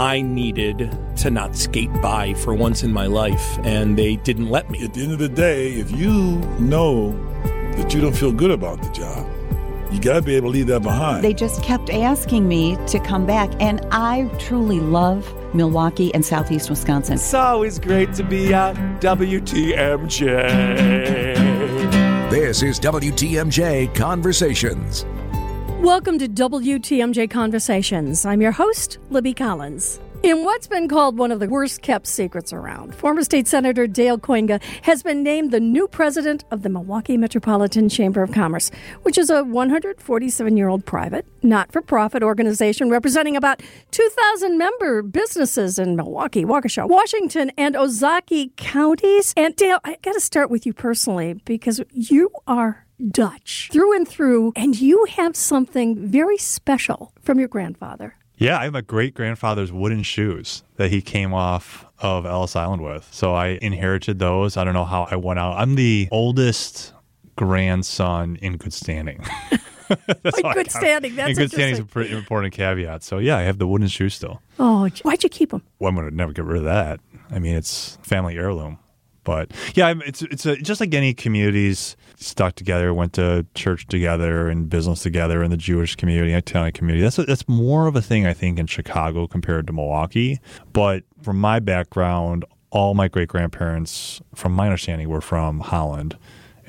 I needed to not skate by for once in my life, and they didn't let me. At the end of the day, if you know that you don't feel good about the job, you got to be able to leave that behind. They just kept asking me to come back, and I truly love Milwaukee and Southeast Wisconsin. It's always great to be at WTMJ. This is WTMJ Conversations. Welcome to WTMJ Conversations. I'm your host, Libby Collins. In what's been called one of the worst kept secrets around, former State Senator Dale Kooyenga has been named the new president of the Milwaukee Metropolitan Chamber of Commerce, which is a 147 year old private, not for profit organization representing about 2,000 member businesses in Milwaukee, Waukesha, Washington, and Ozaukee counties. And Dale, I got to start with you personally because you are Dutch through and through, and you have something very special from your grandfather. Yeah, I have my great grandfather's wooden shoes that he came off of Ellis Island with. So I inherited those. I don't know how I went out. I'm the oldest grandson in good standing. That's in good standing. That's in good standing is a pretty important caveat. So yeah, I have the wooden shoes still. Oh, why'd you keep them? Well, I'm gonna never get rid of that. I mean, it's family heirloom. But yeah, it's it's a, just like any communities stuck together, went to church together and business together in the Jewish community, Italian community. That's a, that's more of a thing I think in Chicago compared to Milwaukee. But from my background, all my great grandparents, from my understanding, were from Holland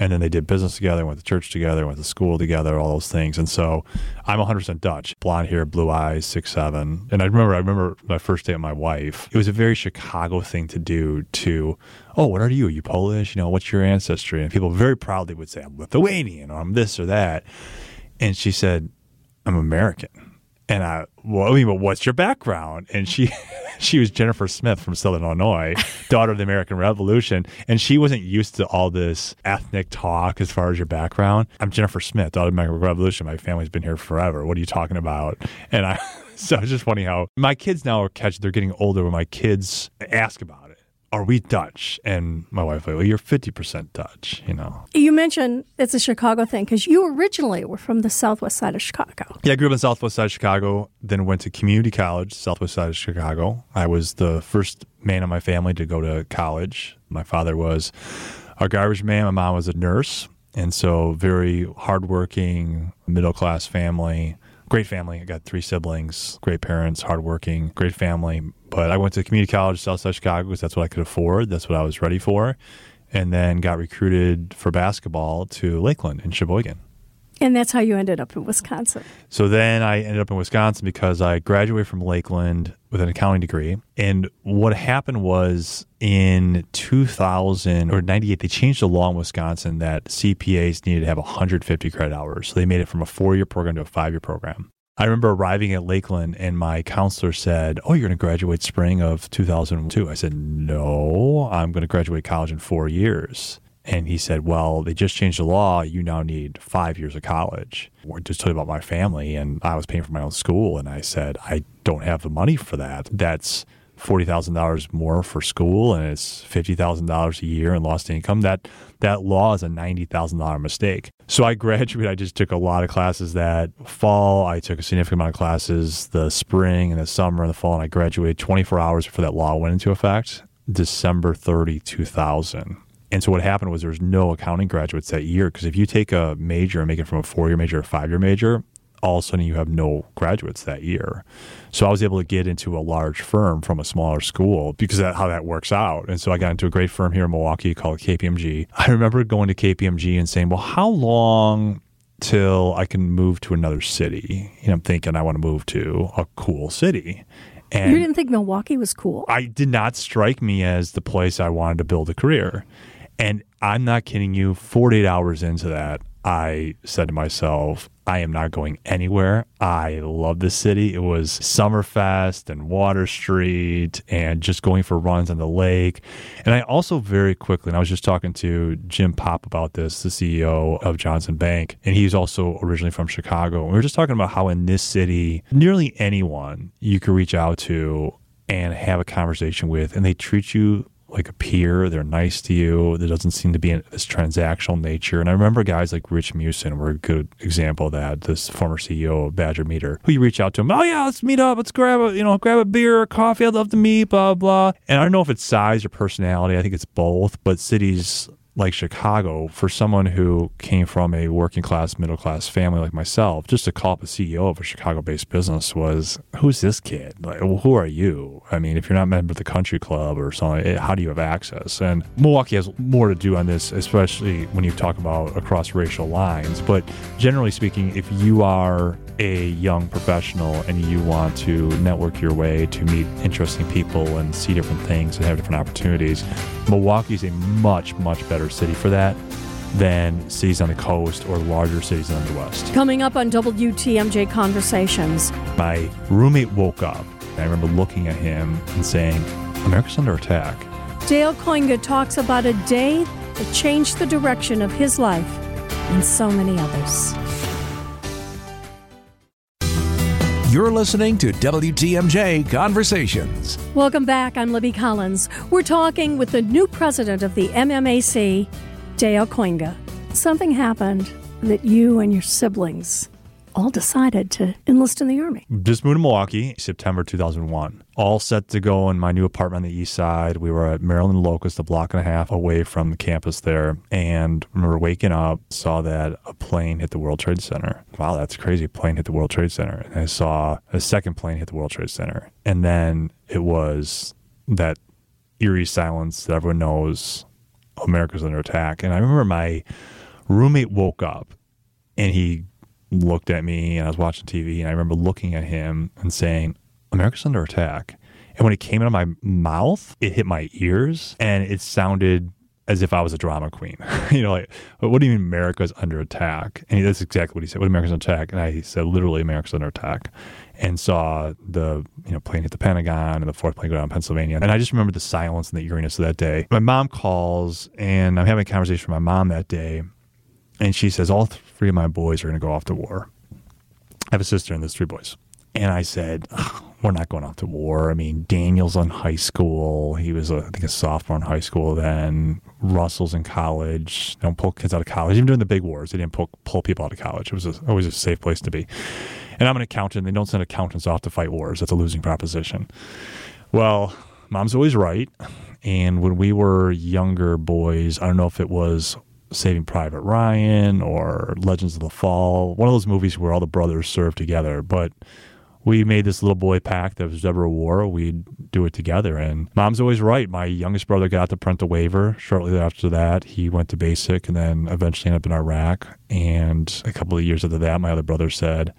and then they did business together, went to church together, went to school together, all those things. And so I'm 100% Dutch, blonde hair, blue eyes, six seven. And I remember, I remember my first day with my wife. It was a very Chicago thing to do. To oh, what are you? Are you Polish? You know, what's your ancestry? And people very proudly would say I'm Lithuanian or I'm this or that. And she said, I'm American. And I, well, I mean, but what's your background? And she, she was Jennifer Smith from Southern Illinois, daughter of the American Revolution, and she wasn't used to all this ethnic talk as far as your background. I'm Jennifer Smith, daughter of the American Revolution. My family's been here forever. What are you talking about? And I, so it's just funny how my kids now are catch. They're getting older. When my kids ask about are we Dutch? And my wife, like, well, you're 50% Dutch, you know. You mentioned it's a Chicago thing because you originally were from the southwest side of Chicago. Yeah, I grew up in the southwest side of Chicago, then went to community college, southwest side of Chicago. I was the first man in my family to go to college. My father was a garbage man, my mom was a nurse. And so, very hardworking, middle class family great family. I got three siblings, great parents, hardworking, great family. But I went to community college, Southside Chicago, because that's what I could afford. That's what I was ready for. And then got recruited for basketball to Lakeland in Sheboygan. And that's how you ended up in Wisconsin. So then I ended up in Wisconsin because I graduated from Lakeland with an accounting degree. And what happened was in 2000 or 98, they changed the law in Wisconsin that CPAs needed to have 150 credit hours. So they made it from a four year program to a five year program. I remember arriving at Lakeland and my counselor said, Oh, you're going to graduate spring of 2002. I said, No, I'm going to graduate college in four years. And he said, Well, they just changed the law. You now need five years of college. We're just talking about my family, and I was paying for my own school. And I said, I don't have the money for that. That's $40,000 more for school, and it's $50,000 a year in lost income. That, that law is a $90,000 mistake. So I graduated. I just took a lot of classes that fall. I took a significant amount of classes the spring and the summer and the fall, and I graduated 24 hours before that law went into effect. December 30, 2000. And so what happened was there was no accounting graduates that year because if you take a major and make it from a four year major or five year major, all of a sudden you have no graduates that year. So I was able to get into a large firm from a smaller school because of how that works out. And so I got into a great firm here in Milwaukee called KPMG. I remember going to KPMG and saying, well, how long till I can move to another city? Know, I'm thinking I want to move to a cool city. And you didn't think Milwaukee was cool? I did not strike me as the place I wanted to build a career. And I'm not kidding you, 48 hours into that, I said to myself, I am not going anywhere. I love this city. It was Summerfest and Water Street and just going for runs on the lake. And I also very quickly, and I was just talking to Jim Popp about this, the CEO of Johnson Bank, and he's also originally from Chicago. And we were just talking about how in this city, nearly anyone you could reach out to and have a conversation with, and they treat you like a peer. They're nice to you. There doesn't seem to be this transactional nature. And I remember guys like Rich Meeusen were a good example of that. This former CEO of Badger Meter, who you reach out to him, oh yeah, let's meet up, let's grab a you know grab a beer, coffee. I'd love to meet, blah blah. And I don't know if it's size or personality. I think it's both. But cities like Chicago, for someone who came from a working class, middle class family like myself, just to call up a CEO of a Chicago based business was, who's this kid? Like, well, who are you? I mean, if you're not a member of the country club or something, eh, how do you have access? And Milwaukee has more to do on this, especially when you talk about across racial lines. But generally speaking, if you are a young professional and you want to network your way to meet interesting people and see different things and have different opportunities, Milwaukee is a much, much better city for that than cities on the coast or larger cities in the Midwest. Coming up on WTMJ Conversations. My roommate woke up I remember looking at him and saying, America's under attack. Dale Kooyenga talks about a day that changed the direction of his life and so many others. You're listening to WTMJ Conversations. Welcome back. I'm Libby Collins. We're talking with the new president of the MMAC, Dale Kooyenga. Something happened that you and your siblings all decided to enlist in the Army. Just moved to Milwaukee, September 2001. All set to go in my new apartment on the east side. We were at Maryland Locust, a block and a half away from the campus there. And remember waking up, saw that a plane hit the World Trade Center. Wow, that's crazy. A plane hit the World Trade Center. And I saw a second plane hit the World Trade Center. And then it was that eerie silence that everyone knows America's under attack. And I remember my roommate woke up and he looked at me and I was watching TV and I remember looking at him and saying, America's under attack. And when it came out of my mouth, it hit my ears and it sounded as if I was a drama queen. you know, like, what do you mean America's under attack? And that's exactly what he said. What America's under attack? And I said, literally, America's under attack. And saw the you know plane hit the Pentagon and the fourth plane go down in Pennsylvania. And I just remember the silence and the eeriness of that day. My mom calls and I'm having a conversation with my mom that day and she says, All three of my boys are going to go off to war. I have a sister and there's three boys. And I said, We're not going off to war. I mean, Daniel's on high school. He was, a, I think, a sophomore in high school then. Russell's in college. They don't pull kids out of college. Even during the big wars, they didn't pull, pull people out of college. It was a, always a safe place to be. And I'm an accountant. They don't send accountants off to fight wars. That's a losing proposition. Well, mom's always right. And when we were younger boys, I don't know if it was Saving Private Ryan or Legends of the Fall, one of those movies where all the brothers serve together. But we made this little boy pact that ever a war, we'd do it together. And mom's always right. My youngest brother got to the parental waiver. Shortly after that, he went to basic and then eventually ended up in Iraq. And a couple of years after that, my other brother said,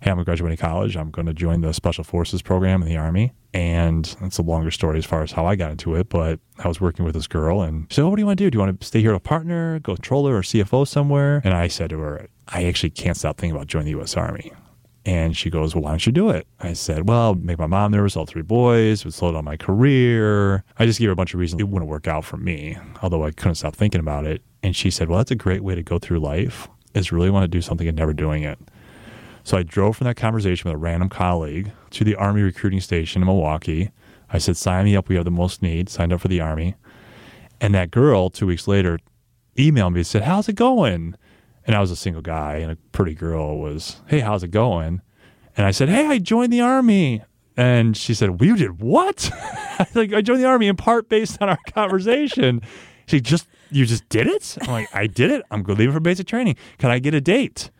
Hey, I'm graduating college. I'm going to join the Special Forces program in the Army. And it's a longer story as far as how I got into it, but I was working with this girl and she said, What do you want to do? Do you want to stay here a partner, go controller or CFO somewhere? And I said to her, I actually can't stop thinking about joining the U.S. Army. And she goes, Well, why don't you do it? I said, Well, make my mom nervous, all three boys, would slow down my career. I just gave her a bunch of reasons it wouldn't work out for me, although I couldn't stop thinking about it. And she said, Well, that's a great way to go through life, is really want to do something and never doing it. So I drove from that conversation with a random colleague to the Army recruiting station in Milwaukee. I said, sign me up. We have the most need. Signed up for the Army. And that girl, two weeks later, emailed me and said, How's it going? And I was a single guy, and a pretty girl was, Hey, how's it going? And I said, Hey, I joined the Army. And she said, well, You did what? like, I joined the Army in part based on our conversation. She just, You just did it? I'm like, I did it. I'm leave for basic training. Can I get a date?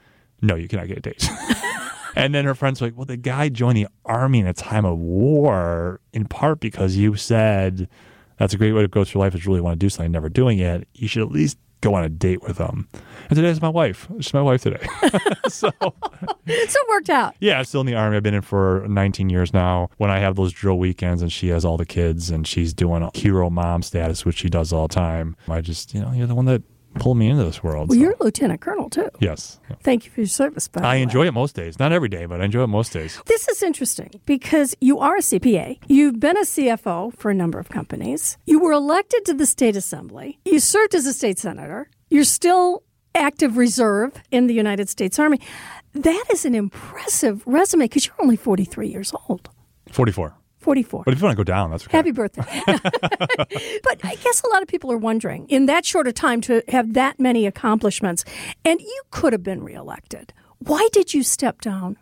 No, you cannot get a date. and then her friends were like, well, the guy joined the army in a time of war, in part because you said that's a great way to go through life is really want to do something, never doing it. You should at least go on a date with them. And today is my wife. She's my wife today. so, so it worked out. Yeah, I'm still in the army. I've been in for 19 years now. When I have those drill weekends and she has all the kids and she's doing a hero mom status, which she does all the time, I just, you know, you're the one that pull me into this world. Well, so. you're a lieutenant colonel too. Yes. Thank you for your service. By I enjoy it most days. Not every day, but I enjoy it most days. This is interesting because you are a CPA. You've been a CFO for a number of companies. You were elected to the state assembly. You served as a state senator. You're still active reserve in the United States Army. That is an impressive resume because you're only 43 years old. 44. 44. But if you want to go down, that's okay. Happy birthday. but I guess a lot of people are wondering in that short a time to have that many accomplishments, and you could have been reelected. Why did you step down?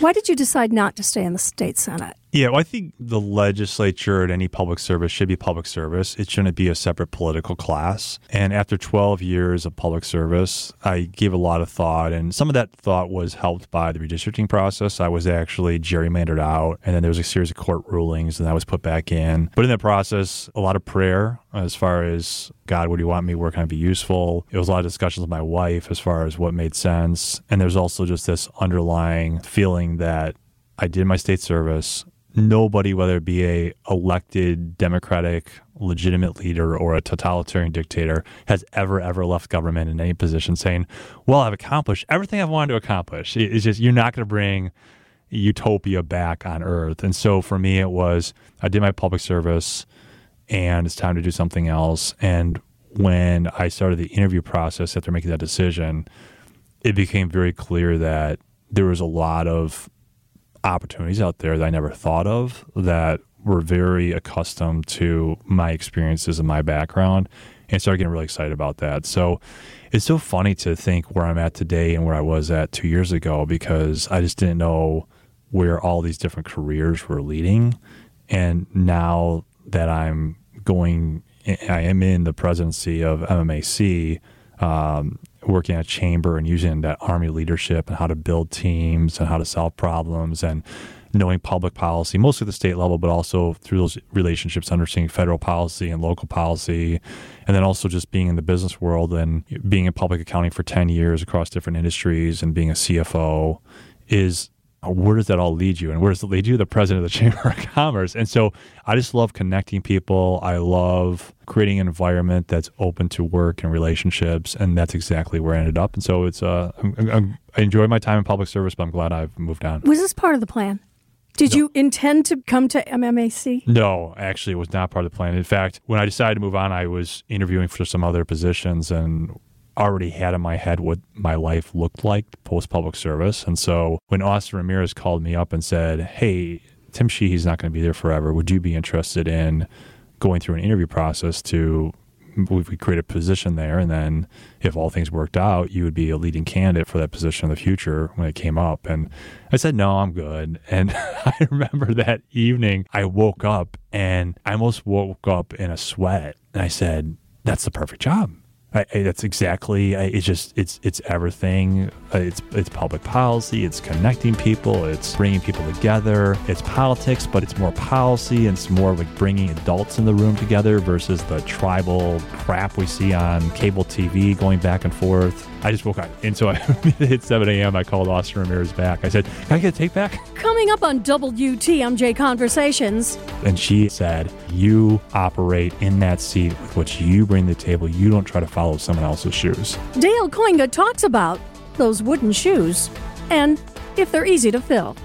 Why did you decide not to stay in the state senate? Yeah, well, I think the legislature and any public service should be public service. It shouldn't be a separate political class. And after 12 years of public service, I gave a lot of thought, and some of that thought was helped by the redistricting process. I was actually gerrymandered out, and then there was a series of court rulings, and I was put back in. But in that process, a lot of prayer as far as God, what do you want me? Where can I be useful? It was a lot of discussions with my wife as far as what made sense. And there's also just this underlying feeling that I did my state service nobody, whether it be a elected democratic legitimate leader or a totalitarian dictator, has ever ever left government in any position saying, "Well, I've accomplished everything I've wanted to accomplish." It's just you're not going to bring utopia back on Earth. And so for me, it was I did my public service, and it's time to do something else. And when I started the interview process after making that decision, it became very clear that there was a lot of opportunities out there that I never thought of that were very accustomed to my experiences and my background and started getting really excited about that. So it's so funny to think where I'm at today and where I was at two years ago because I just didn't know where all these different careers were leading. And now that I'm going, I am in the presidency of MMAC, um, working at a chamber and using that army leadership and how to build teams and how to solve problems and knowing public policy, mostly at the state level, but also through those relationships, understanding federal policy and local policy, and then also just being in the business world and being in public accounting for 10 years across different industries and being a CFO is where does that all lead you? And where does it lead you? The president of the Chamber of Commerce. And so I just love connecting people. I love creating an environment that's open to work and relationships. And that's exactly where I ended up. And so it's, uh, I'm, I'm, i enjoy my time in public service, but I'm glad I've moved on. Was this part of the plan? Did no. you intend to come to MMAC? No, actually, it was not part of the plan. In fact, when I decided to move on, I was interviewing for some other positions, and already had in my head what my life looked like post public service. And so when Austin Ramirez called me up and said, Hey, Tim Sheehy's not going to be there forever. Would you be interested in going through an interview process to we create a position there? And then if all things worked out you would be a leading candidate for that position in the future when it came up. And i said no i'm good. And i remember that evening i woke up and i almost woke up in a sweat. And i said that's the perfect job I, I, that's exactly. I, it's just it's it's everything. Uh, it's it's public policy. It's connecting people. It's bringing people together. It's politics, but it's more policy and it's more like bringing adults in the room together versus the tribal crap we see on cable TV going back and forth. I just woke up, and so I hit 7 a.m. I called Austin Ramirez back. I said, "Can I get a take back?" Coming up on WTMJ Conversations, and she said, "You operate in that seat with what you bring to the table. You don't try to follow someone else's shoes." Dale Kooyenga talks about those wooden shoes and if they're easy to fill.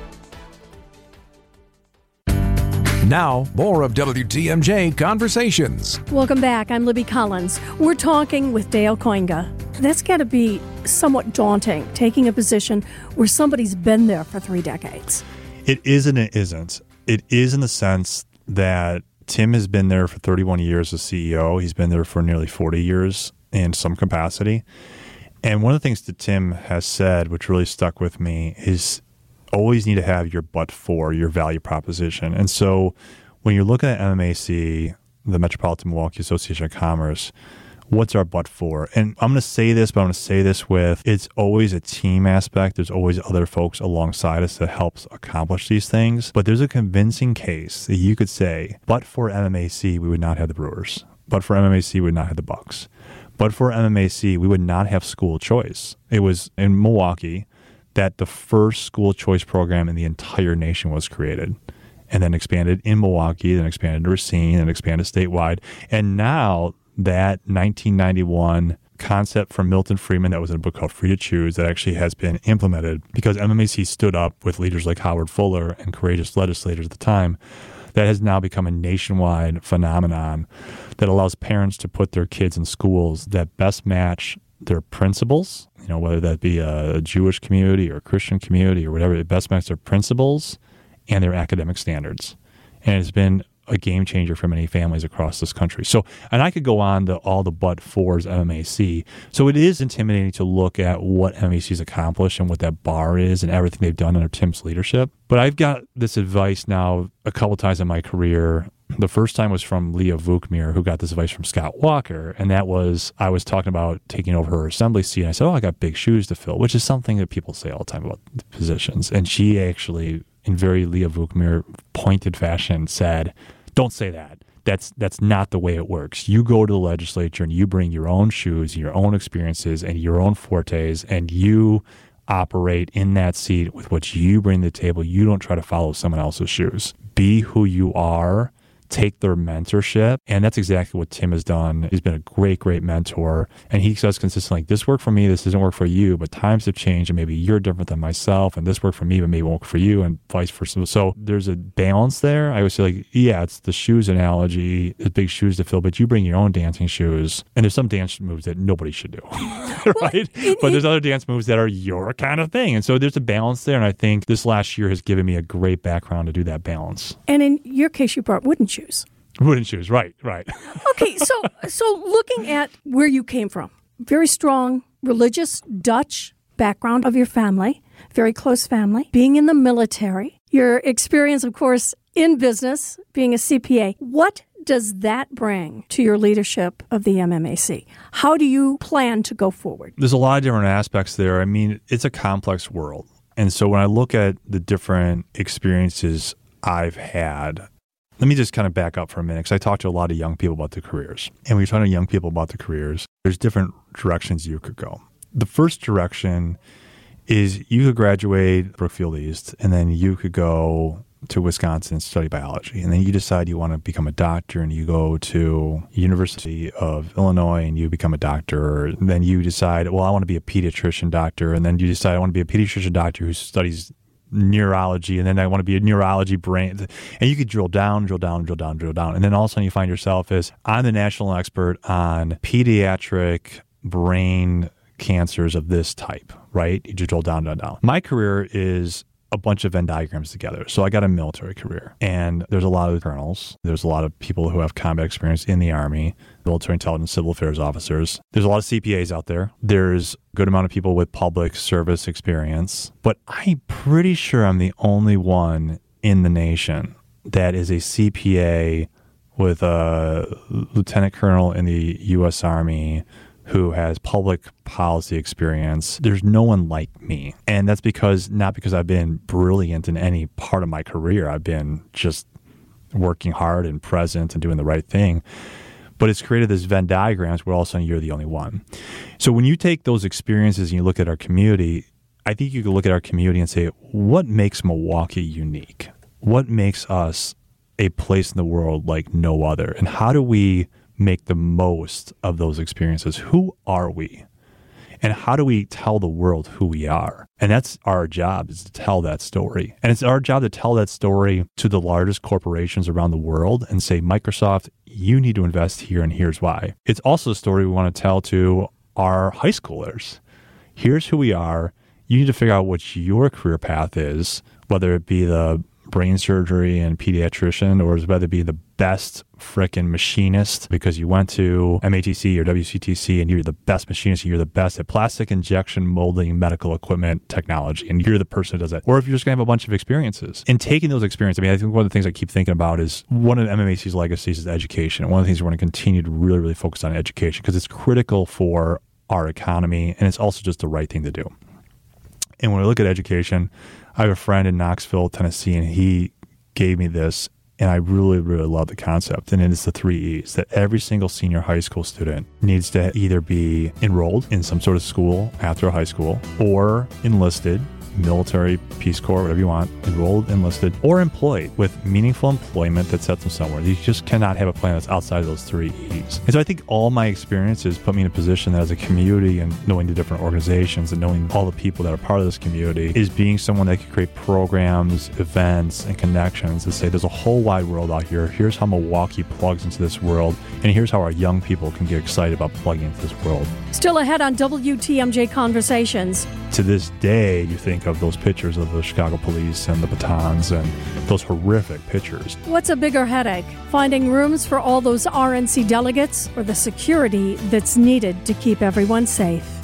Now, more of WTMJ Conversations. Welcome back. I'm Libby Collins. We're talking with Dale Kooyenga. That's got to be somewhat daunting, taking a position where somebody's been there for three decades. It is and it isn't. It is in the sense that Tim has been there for 31 years as CEO. He's been there for nearly 40 years in some capacity. And one of the things that Tim has said, which really stuck with me, is always need to have your but for your value proposition. And so when you're looking at MMAC, the Metropolitan Milwaukee Association of Commerce, what's our but for? And I'm going to say this, but I'm going to say this with it's always a team aspect. There's always other folks alongside us that helps accomplish these things. But there's a convincing case that you could say, but for MMAC, we would not have the Brewers. But for MMAC, we would not have the Bucks. But for MMAC, we would not have school choice. It was in Milwaukee that the first school choice program in the entire nation was created and then expanded in Milwaukee, then expanded to Racine, and expanded statewide. And now that 1991 concept from Milton Friedman that was in a book called Free to Choose that actually has been implemented because MMAC stood up with leaders like Howard Fuller and courageous legislators at the time. That has now become a nationwide phenomenon that allows parents to put their kids in schools that best match their principles, you know, whether that be a Jewish community or a Christian community or whatever, it best match their principles and their academic standards. and it's been a game changer for many families across this country. So, and I could go on to all the but fours MMAC. So it is intimidating to look at what MMAC's accomplished and what that bar is and everything they've done under Tim's leadership. But I've got this advice now a couple times in my career. The first time was from Leah Vukmir, who got this advice from Scott Walker. And that was, I was talking about taking over her assembly seat. And I said, Oh, I got big shoes to fill, which is something that people say all the time about positions. And she actually, in very Leah Vukmir pointed fashion, said, don't say that. That's that's not the way it works. You go to the legislature and you bring your own shoes, your own experiences, and your own fortes, and you operate in that seat with what you bring to the table. You don't try to follow someone else's shoes. Be who you are take their mentorship. And that's exactly what Tim has done. He's been a great, great mentor. And he says consistently, like, this worked for me, this doesn't work for you, but times have changed and maybe you're different than myself. And this worked for me, but maybe won't work for you and vice versa. So there's a balance there. I would say like, yeah, it's the shoes analogy, it's big shoes to fill, but you bring your own dancing shoes. And there's some dance moves that nobody should do. right? but there's other dance moves that are your kind of thing. And so there's a balance there. And I think this last year has given me a great background to do that balance. And in your case, you brought wooden shoes. Wooden shoes, right, right. okay, so so looking at where you came from, very strong religious Dutch background of your family, very close family, being in the military, your experience, of course, in business, being a CPA. What does that bring to your leadership of the MMAC? How do you plan to go forward? There's a lot of different aspects there. I mean, it's a complex world. And so when I look at the different experiences I've had, let me just kind of back up for a minute because I talked to a lot of young people about their careers. And when you're talking to young people about their careers, there's different directions you could go. The first direction is you could graduate Brookfield East and then you could go to Wisconsin and study biology. And then you decide you want to become a doctor and you go to University of Illinois and you become a doctor. And then you decide, well, I want to be a pediatrician doctor. And then you decide I want to be a pediatrician doctor who studies neurology and then I want to be a neurology brain. And you could drill down, drill down, drill down, drill down. And then all of a sudden you find yourself as I'm the national expert on pediatric brain cancers of this type, right? You drill down, down, down. My career is a bunch of Venn diagrams together. So I got a military career, and there's a lot of colonels. There's a lot of people who have combat experience in the Army, military intelligence, civil affairs officers. There's a lot of CPAs out there. There's a good amount of people with public service experience. But I'm pretty sure I'm the only one in the nation that is a CPA with a lieutenant colonel in the U.S. Army who has public policy experience. There's no one like me. And that's because, not because I've been brilliant in any part of my career, I've been just working hard and present and doing the right thing. But it's created this Venn diagrams where all of a sudden you're the only one. So when you take those experiences and you look at our community, I think you can look at our community and say, what makes Milwaukee unique? What makes us a place in the world like no other? And how do we make the most of those experiences. Who are we? And how do we tell the world who we are? And that's our job is to tell that story. And it's our job to tell that story to the largest corporations around the world and say, Microsoft, you need to invest here and here's why. It's also a story we want to tell to our high schoolers. Here's who we are. You need to figure out what your career path is, whether it be the brain surgery and pediatrician, or is whether it be the best frickin' machinist because you went to MATC or WCTC and you're the best machinist you're the best at plastic injection molding medical equipment technology and you're the person who does it. Or if you're just gonna have a bunch of experiences. And taking those experiences, I mean, I think one of the things I keep thinking about is one of MMAC's legacies is education. And one of the things we want to continue to really, really focus on education because it's critical for our economy and it's also just the right thing to do. And when we look at education, I have a friend in Knoxville, Tennessee, and he gave me this and I really, really love the concept. And it's the three E's that every single senior high school student needs to either be enrolled in some sort of school after high school or enlisted military, Peace Corps, whatever you want, enrolled, enlisted, or employed with meaningful employment that sets them somewhere. You just cannot have a plan that's outside of those three E's. And so I think all my experiences put me in a position that as a community and knowing the different organizations and knowing all the people that are part of this community is being someone that can create programs, events, and connections to say there's a whole wide world out here. Here's how Milwaukee plugs into this world, and here's how our young people can get excited about plugging into this world. Still ahead on WTMJ Conversations. to this day, you think of those pictures of the Chicago police and the batons and those horrific pictures. What's a bigger headache? Finding rooms for all those RNC delegates or the security that's needed to keep everyone safe?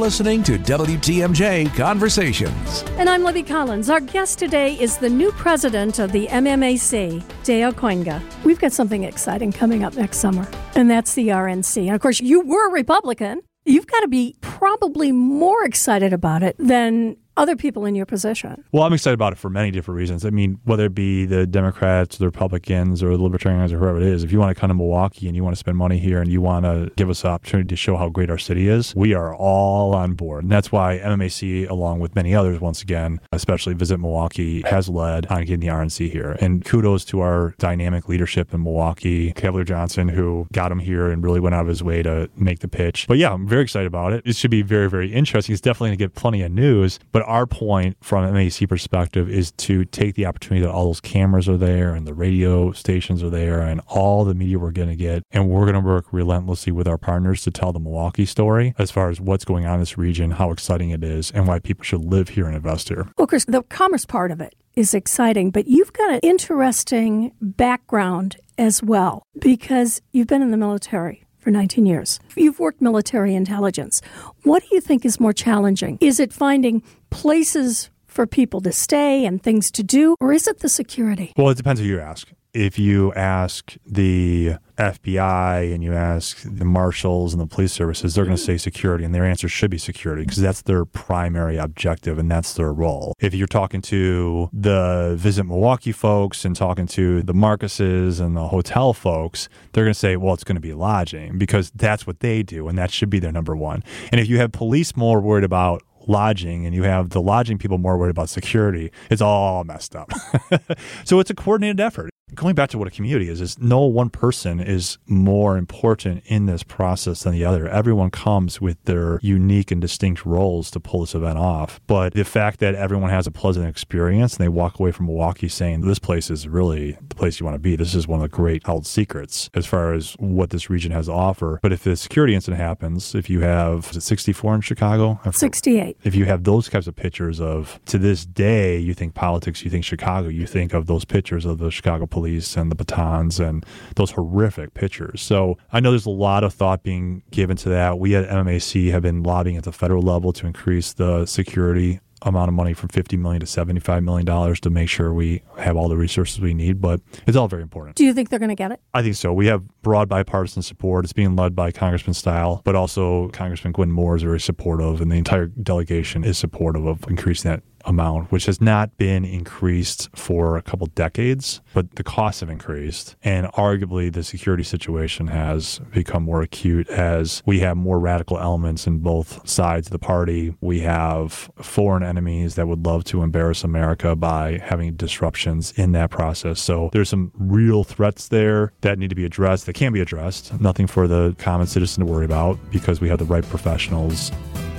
Listening to WTMJ Conversations. And I'm Libby Collins. Our guest today is the new president of the MMAC, Dale Kooyenga. We've got something exciting coming up next summer, and that's the RNC. And of course, you were a Republican. You've got to be probably more excited about it than other people in your position. Well, I'm excited about it for many different reasons. I mean, whether it be the Democrats, the Republicans, or the Libertarians, or whoever it is, if you want to come to Milwaukee and you want to spend money here and you want to give us the opportunity to show how great our city is, we are all on board. And that's why MMAC, along with many others, once again, especially Visit Milwaukee, has led on getting the RNC here. And kudos to our dynamic leadership in Milwaukee, Cavalier Johnson, who got him here and really went out of his way to make the pitch. But yeah, I'm very excited about it. It should be very, very interesting. It's definitely going to get plenty of news. But our point from MAC perspective is to take the opportunity that all those cameras are there and the radio stations are there and all the media we're going to get. And we're going to work relentlessly with our partners to tell the Milwaukee story as far as what's going on in this region, how exciting it is, and why people should live here and invest here. Well, Chris, the commerce part of it is exciting, but you've got an interesting background as well because you've been in the military for 19 years. You've worked military intelligence. What do you think is more challenging? Is it finding places for people to stay and things to do, or is it the security? Well, it depends who you ask. If you ask the FBI and you ask the marshals and the police services, they're going to say security, and their answer should be security because that's their primary objective and that's their role. If you're talking to the Visit Milwaukee folks and talking to the Marcuses and the hotel folks, they're going to say, well, it's going to be lodging because that's what they do, and that should be their number one. And if you have police more worried about lodging and you have the lodging people more worried about security, it's all messed up. so it's a coordinated effort. Going back to what a community is, is no one person is more important in this process than the other. Everyone comes with their unique and distinct roles to pull this event off. But the fact that everyone has a pleasant experience and they walk away from Milwaukee saying, this place is really the place you want to be. This is one of the great held secrets as far as what this region has to offer. But if the security incident happens, if you have, is it 64 in Chicago? 68. If you have those types of pictures of, to this day, you think politics, you think Chicago, you think of those pictures of the Chicago police and the batons and those horrific pictures. So I know there's a lot of thought being given to that. We at MMAC have been lobbying at the federal level to increase the security amount of money from 50 million to 75 million dollars to make sure we have all the resources we need but it's all very important do you think they're going to get it i think so we have broad bipartisan support it's being led by congressman Steil but also congressman Gwen Moore is very supportive and the entire delegation is supportive of increasing that amount, which has not been increased for a couple decades, but the costs have increased. And arguably, the security situation has become more acute as we have more radical elements in both sides of the party. We have foreign enemies that would love to embarrass America by having disruptions in that process. So there's some real threats there that need to be addressed, that can be addressed. Nothing for the common citizen to worry about because we have the right professionals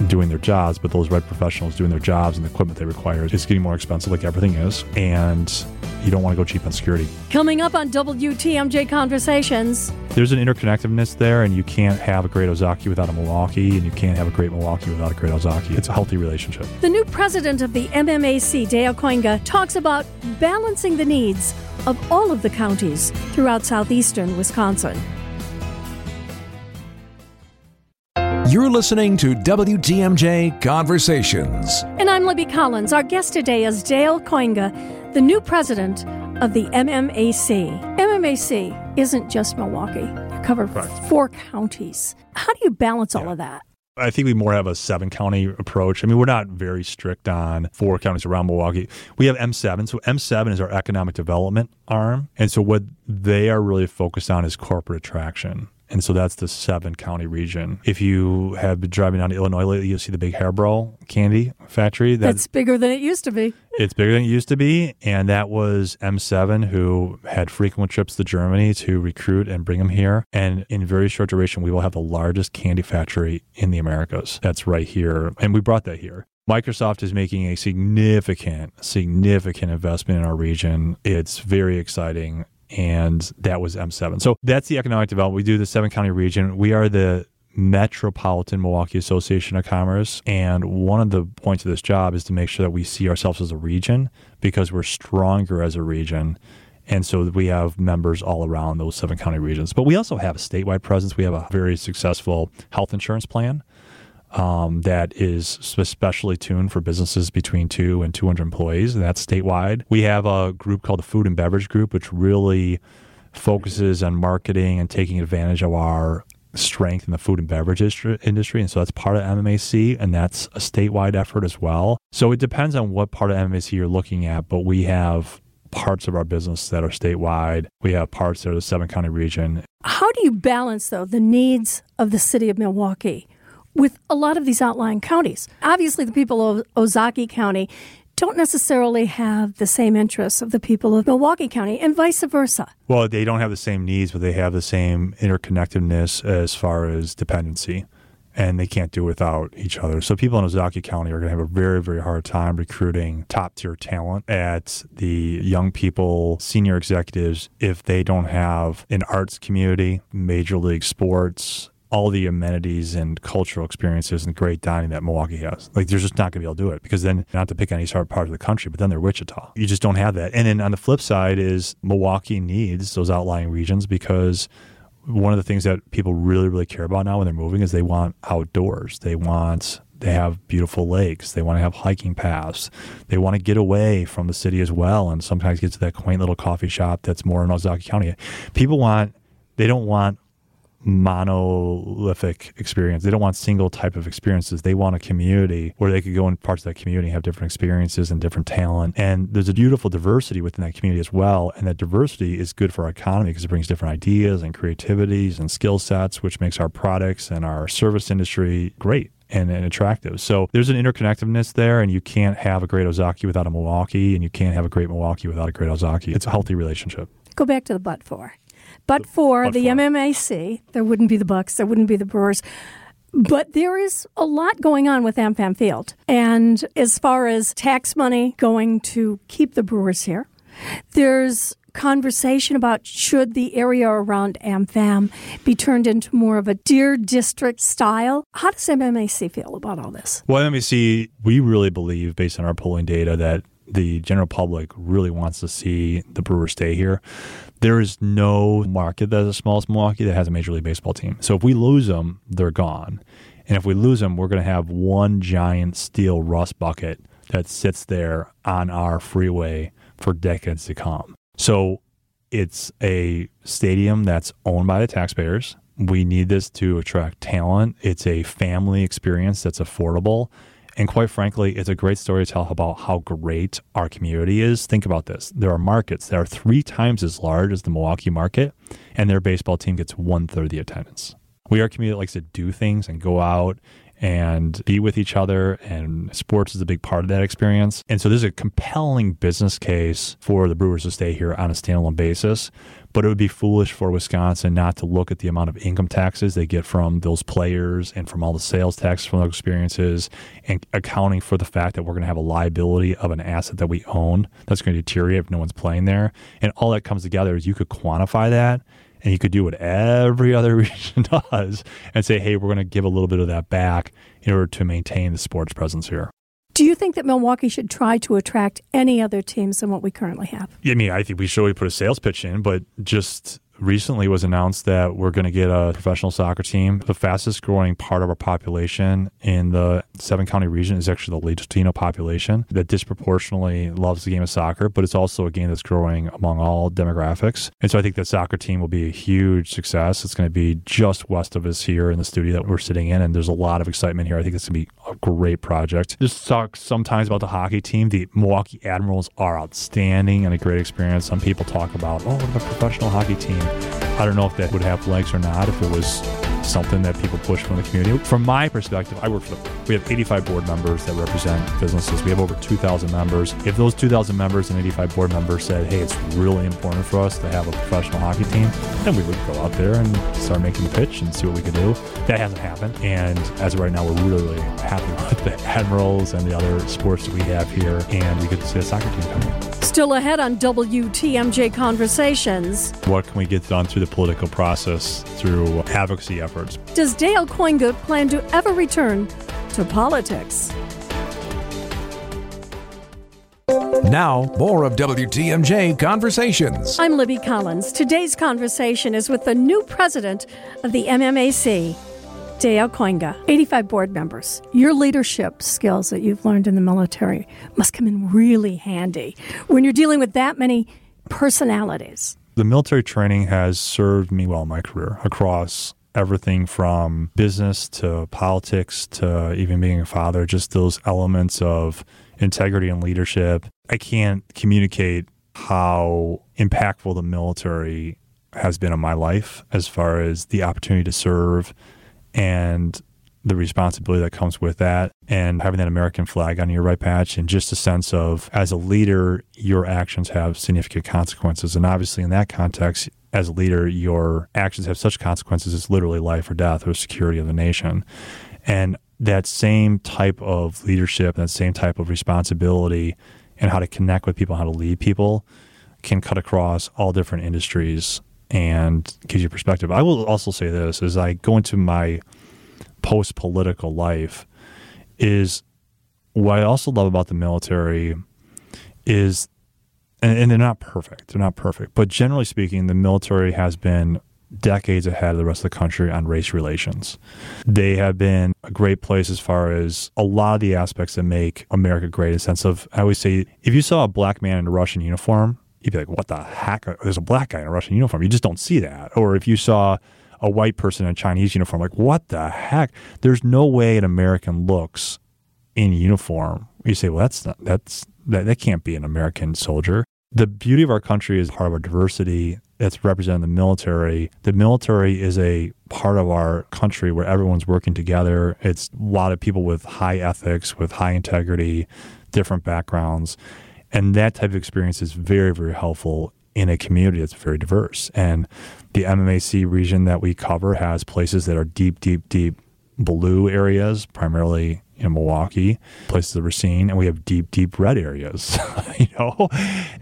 doing their jobs, but those right professionals doing their jobs and the equipment they require is getting more expensive, like everything is. And you don't want to go cheap on security. Coming up on WTMJ Conversations. There's an interconnectedness there, and you can't have a great Ozaukee without a Milwaukee, and you can't have a great Milwaukee without a great Ozaukee. It's a healthy relationship. The new president of the MMAC, Dale Kooyenga, talks about balancing the needs of all of the counties throughout southeastern Wisconsin. You're listening to WTMJ Conversations. And I'm Libby Collins. Our guest today is Dale Kooyenga, the new president of the MMAC. MMAC isn't just Milwaukee, you cover right. four counties. How do you balance yeah. all of that? I think we more have a seven county approach. I mean, we're not very strict on four counties around Milwaukee. We have M7. So M7 is our economic development arm. And so what they are really focused on is corporate attraction. And so that's the seven county region. If you have been driving down to Illinois lately, you'll see the big Haribo candy factory. That, that's bigger than it used to be. It's bigger than it used to be. And that was M7 who had frequent trips to Germany to recruit and bring them here. And in very short duration, we will have the largest candy factory in the Americas. That's right here. And we brought that here. Microsoft is making a significant, significant investment in our region. It's very exciting and that was M7. So that's the economic development. We do the seven county region. We are the Metropolitan Milwaukee Association of Commerce. And one of the points of this job is to make sure that we see ourselves as a region because we're stronger as a region. And so we have members all around those seven county regions. But we also have a statewide presence. We have a very successful health insurance plan um, that is especially tuned for businesses between two and 200 employees, and that's statewide. We have a group called the Food and Beverage Group, which really focuses on marketing and taking advantage of our strength in the food and beverage industry. And so that's part of MMAC, and that's a statewide effort as well. So it depends on what part of MMAC you're looking at, but we have parts of our business that are statewide. We have parts that are the seven county region. How do you balance, though, the needs of the city of Milwaukee with a lot of these outlying counties? Obviously, the people of Ozaukee County don't necessarily have the same interests of the people of Milwaukee County and vice versa. Well, they don't have the same needs, but they have the same interconnectedness as far as dependency. And they can't do without each other. So people in Ozaukee County are going to have a very, very hard time recruiting top tier talent at the young people, senior executives, if they don't have an arts community, major league sports, all the amenities and cultural experiences and great dining that Milwaukee has. Like, they're just not going to be able to do it because then, not to pick any sort of part of the country, but then they're Wichita. You just don't have that. And then on the flip side is Milwaukee needs those outlying regions because one of the things that people really, really care about now when they're moving is they want outdoors. They want they have beautiful lakes. They want to have hiking paths. They want to get away from the city as well and sometimes get to that quaint little coffee shop that's more in Ozaukee County. People want, they don't want monolithic experience. They don't want single type of experiences. They want a community where they could go in parts of that community have different experiences and different talent. And there's a beautiful diversity within that community as well. And that diversity is good for our economy because it brings different ideas and creativities and skill sets, which makes our products and our service industry great. And, and, attractive. So there's an interconnectedness there, and you can't have a great Ozaukee without a Milwaukee, and you can't have a great Milwaukee without a great Ozaukee. It's a healthy relationship. Go back to the but for. But for but the for. MMAC, there wouldn't be the Bucks, there wouldn't be the Brewers. But there is a lot going on with AmFam Field. And as far as tax money going to keep the Brewers here, there's conversation about should the area around AmFam be turned into more of a Deer District style. How does MMAC feel about all this? Well, MMAC, we really believe, based on our polling data, that the general public really wants to see the Brewers stay here. There is no market that is as small Milwaukee that has a Major League Baseball team. So if we lose them, they're gone. And if we lose them, we're going to have one giant steel rust bucket that sits there on our freeway for decades to come. So it's a stadium that's owned by the taxpayers. We need this to attract talent. It's a family experience that's affordable and quite frankly, it's a great story to tell about how great our community is. Think about this. There are markets that are three times as large as the Milwaukee market, and their baseball team gets one third the attendance. We are a community that likes to do things and go out and be with each other. And sports is a big part of that experience. And so there's a compelling business case for the Brewers to stay here on a standalone basis. But it would be foolish for Wisconsin not to look at the amount of income taxes they get from those players and from all the sales taxes from those experiences and accounting for the fact that we're going to have a liability of an asset that we own that's going to deteriorate if no one's playing there. And all that comes together is you could quantify that and you could do what every other region does and say, hey, we're going to give a little bit of that back in order to maintain the sports presence here. Do you think that Milwaukee should try to attract any other teams than what we currently have? Yeah, I mean, I think we should put a sales pitch in, but just recently was announced that we're going to get a professional soccer team. The fastest growing part of our population in the seven county region is actually the Latino population that disproportionately loves the game of soccer, but it's also a game that's growing among all demographics. And so I think that soccer team will be a huge success. It's going to be just west of us here in the studio that we're sitting in, and there's a lot of excitement here. I think it's going to be a great project. Just talk sometimes about the hockey team. The Milwaukee Admirals are outstanding and a great experience. Some people talk about, oh, what a professional hockey team? I don't know if that would have legs or not if it was something that people push from the community. From my perspective, I work for the, we have 85 board members that represent businesses. We have over 2,000 members. If those 2,000 members and 85 board members said, hey, it's really important for us to have a professional hockey team, then we would go out there and start making the pitch and see what we could do. That hasn't happened. And as of right now, we're really, really happy with the Admirals and the other sports that we have here. And we could see a soccer team coming. Still ahead on WTMJ Conversations. What can we get done through the political process, through advocacy efforts? Does Dale Kooyenga plan to ever return to politics? Now, more of WTMJ Conversations. I'm Libby Collins. Today's conversation is with the new president of the MMAC, Dale Kooyenga. 85 board members. Your leadership skills that you've learned in the military must come in really handy when you're dealing with that many personalities. The military training has served me well in my career across everything from business to politics to even being a father, just those elements of integrity and leadership. I can't communicate how impactful the military has been in my life as far as the opportunity to serve and the responsibility that comes with that and having that American flag on your right patch and just a sense of as a leader your actions have significant consequences. And obviously in that context as a leader your actions have such consequences it's literally life or death or security of the nation. And that same type of leadership that same type of responsibility and how to connect with people how to lead people can cut across all different industries and gives you perspective. I will also say this as I go into my post political life is what I also love about the military is and, and, they're not perfect. They're not perfect. But generally speaking, the military has been decades ahead of the rest of the country on race relations. They have been a great place as far as a lot of the aspects that make America great in sense of I always say if you saw a black man in a Russian uniform, you'd be like, what the heck? There's a black guy in a Russian uniform. You just don't see that. Or if you saw a white person in a Chinese uniform, like, what the heck? There's no way an American looks in uniform. You say, well, that's not, that's, that, that can't be an American soldier. The beauty of our country is part of our diversity that's represented in the military. The military is a part of our country where everyone's working together. It's a lot of people with high ethics, with high integrity, different backgrounds. And that type of experience is very, very helpful in a community that's very diverse. And the MMAC region that we cover has places that are deep, deep, deep blue areas, primarily in Milwaukee, places that we're seeing, and we have deep, deep red areas, you know?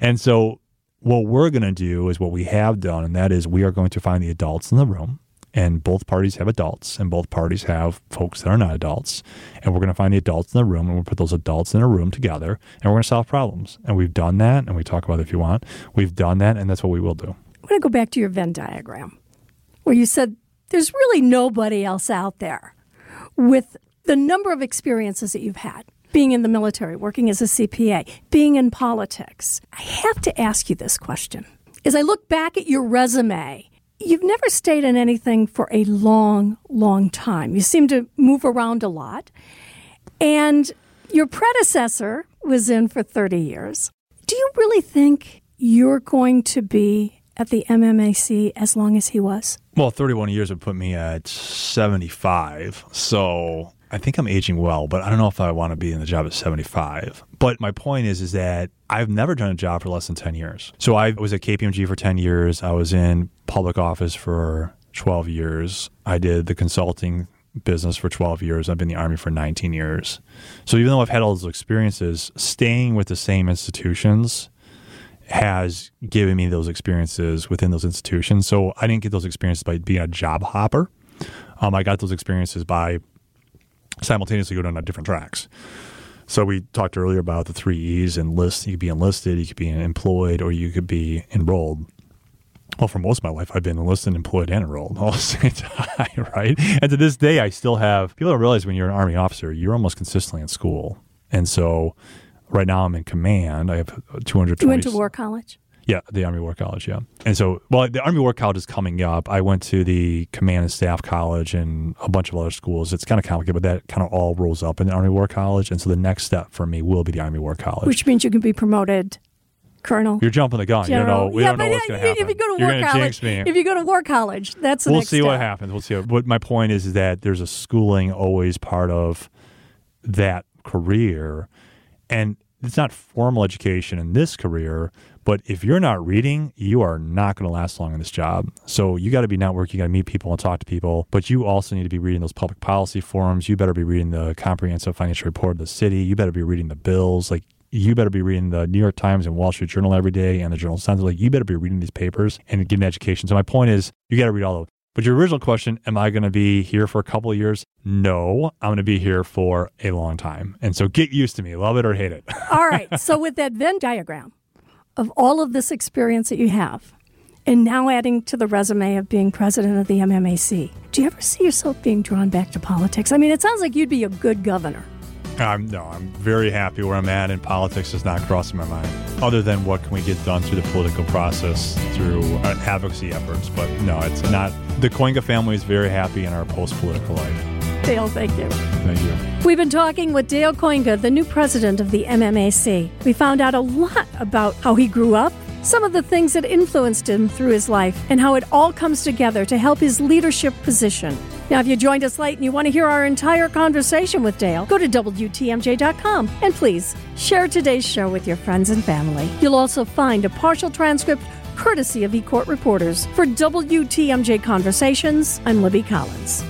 And so what we're going to do is what we have done, and that is we are going to find the adults in the room and both parties have adults and both parties have folks that are not adults. And we're going to find the adults in the room and we'll put those adults in a room together and we're going to solve problems. And we've done that and we talk about it if you want. We've done that and that's what we will do. I want to go back to your venn diagram where you said there's really nobody else out there with the number of experiences that you've had being in the military working as a cpa being in politics. I have to ask you this question. As i look back at your resume You've never stayed in anything for a long, long time. You seem to move around a lot. And your predecessor was in for 30 years. Do you really think you're going to be at the MMAC as long as he was? Well, 31 years would put me at 75. So I think I'm aging well, but I don't know if I want to be in the job at 75. But my point is, is that I've never done a job for less than 10 years. So I was at KPMG for 10 years. I was in public office for 12 years. I did the consulting business for 12 years. I've been in the Army for 19 years. So even though I've had all those experiences, staying with the same institutions has given me those experiences within those institutions. So I didn't get those experiences by being a job hopper. Um, I got those experiences by simultaneously going on different tracks. So we talked earlier about the three E's: enlist. You could be enlisted, you could be employed, or you could be enrolled. Well, for most of my life, I've been enlisted, employed, and enrolled all the same time, right? And to this day, I still have. People don't realize when you're an Army officer, you're almost consistently in school, and so right now I'm in command. I have 220. You went to war college. Yeah, the Army War College. Yeah, and so well, the Army War College is coming up. I went to the Command and Staff College and a bunch of other schools. It's kind of complicated, but that kind of all rolls up in the Army War College. And so the next step for me will be the Army War College, which means you can be promoted Colonel. You're jumping the gun. You don't know. We yeah, don't know but what's going to happen. If you go to You're war college, jinx me. if you go to war college, that's the we'll see what happens. We'll see. What my point is is that there's a schooling always part of that career, and it's not formal education in this career. But if you're not reading, you are not going to last long in this job. So you got to be network. You got to meet people and talk to people. But you also need to be reading those public policy forums. You better be reading the comprehensive financial report of the city. You better be reading the bills. Like you better be reading the New York Times and Wall Street Journal every day and the Journal Sentinel. Like you better be reading these papers and getting education. So my point is, you got to read all of them. But your original question, am I going to be here for a couple of years? No, I'm going to be here for a long time. And so get used to me, love it or hate it. All right. So with that Venn diagram of all of this experience that you have, and now adding to the resume of being president of the MMAC, do you ever see yourself being drawn back to politics? I mean, it sounds like you'd be a good governor. No, I'm very happy where I'm at, and politics is not crossing my mind. Other than what can we get done through the political process, through uh, advocacy efforts. But no, it's not. The Kooyenga family is very happy in our post political life. Dale, thank you. Thank you. We've been talking with Dale Kooyenga, the new president of the MMAC. We found out a lot about how he grew up, some of the things that influenced him through his life, and how it all comes together to help his leadership position. Now, if you joined us late and you want to hear our entire conversation with Dale, go to WTMJ.com and please share today's show with your friends and family. You'll also find a partial transcript courtesy of eCourt reporters. For WTMJ Conversations, I'm Libby Collins.